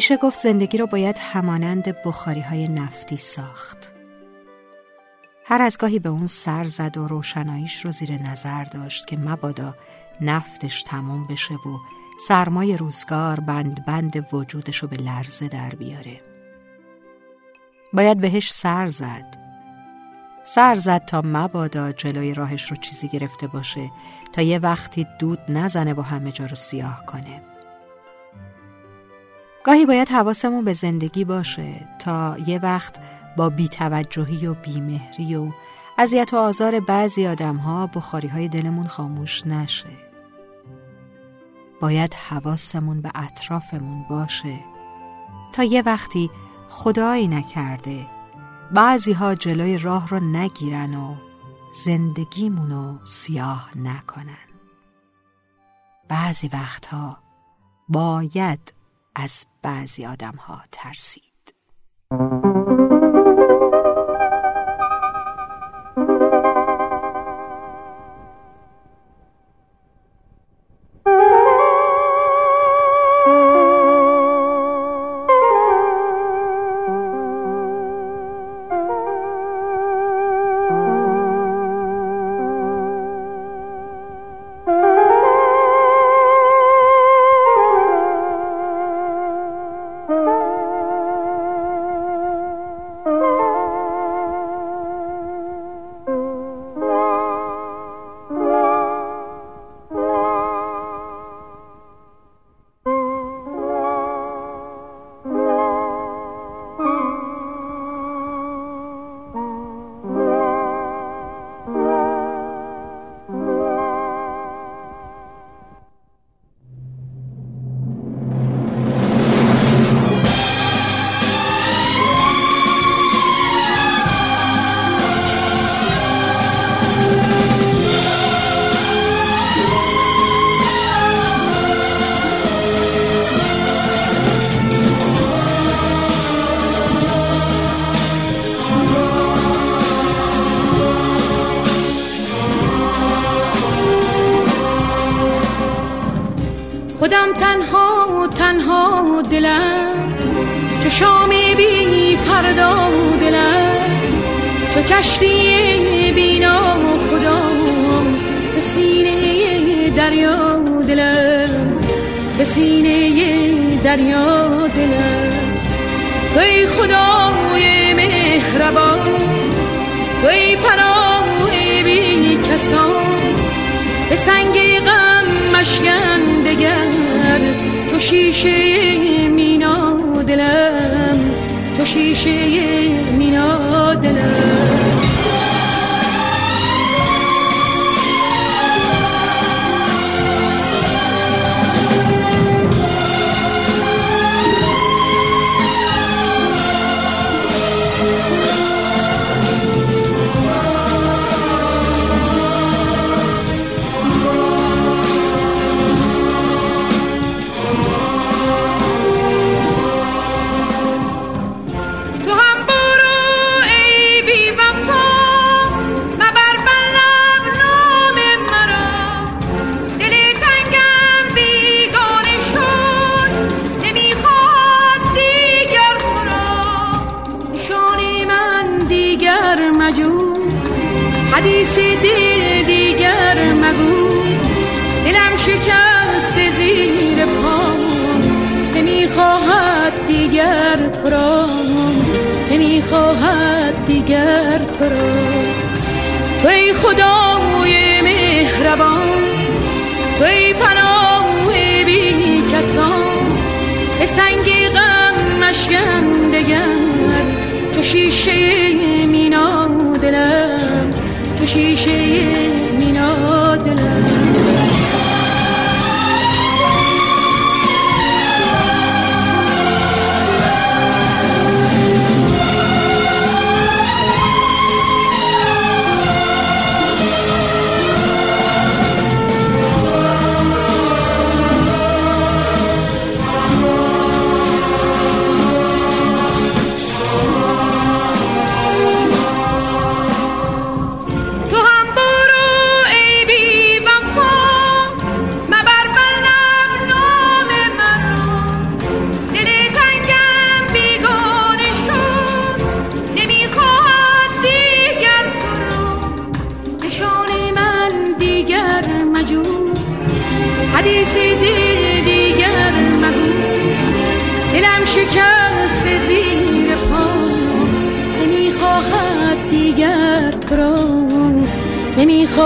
میشه گفت زندگی رو باید همانند بخاری های نفتی ساخت. هر از گاهی به اون سر زد و روشناییش رو زیر نظر داشت که مبادا نفتش تموم بشه و سرمای روزگار بند بند وجودش رو به لرزه در بیاره. باید بهش سر زد. سر زد تا مبادا جلوی راهش رو چیزی گرفته باشه تا یه وقتی دود نزنه و همه جا رو سیاه کنه. گاهی باید حواسمون به زندگی باشه تا یه وقت با بیتوجهی و بیمهری و اذیت و آزار بعضی آدم ها بخاری های دلمون خاموش نشه. باید حواسمون به اطرافمون باشه تا یه وقتی خدایی نکرده بعضی ها جلوی راه رو نگیرن و زندگیمونو سیاه نکنن. بعضی وقتها باید از بعضی آدم ها ترسید. خودم تنها تنها دلم. چه شامی بی فردا دلم. چه کشتی بینا خدا به سینه دریا دلم. به سینه دریا دلم. توی خدای مهربان توی پناه بی کسان. به سنگ تو حدیث دل دیگر مگو دلم شکست زیر پام نمی‌خواهد دیگر تو را نمی‌خواهد دیگر تو را توی خدای مهربان. توی پناه بی کسان. به سنگ غم مشکندگر تو شیشه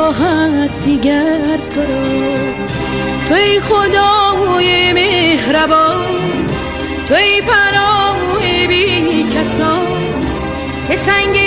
نمی‌خواهد دیگر تو را توی خدای مهربان توی پناه بی کسان به سنگ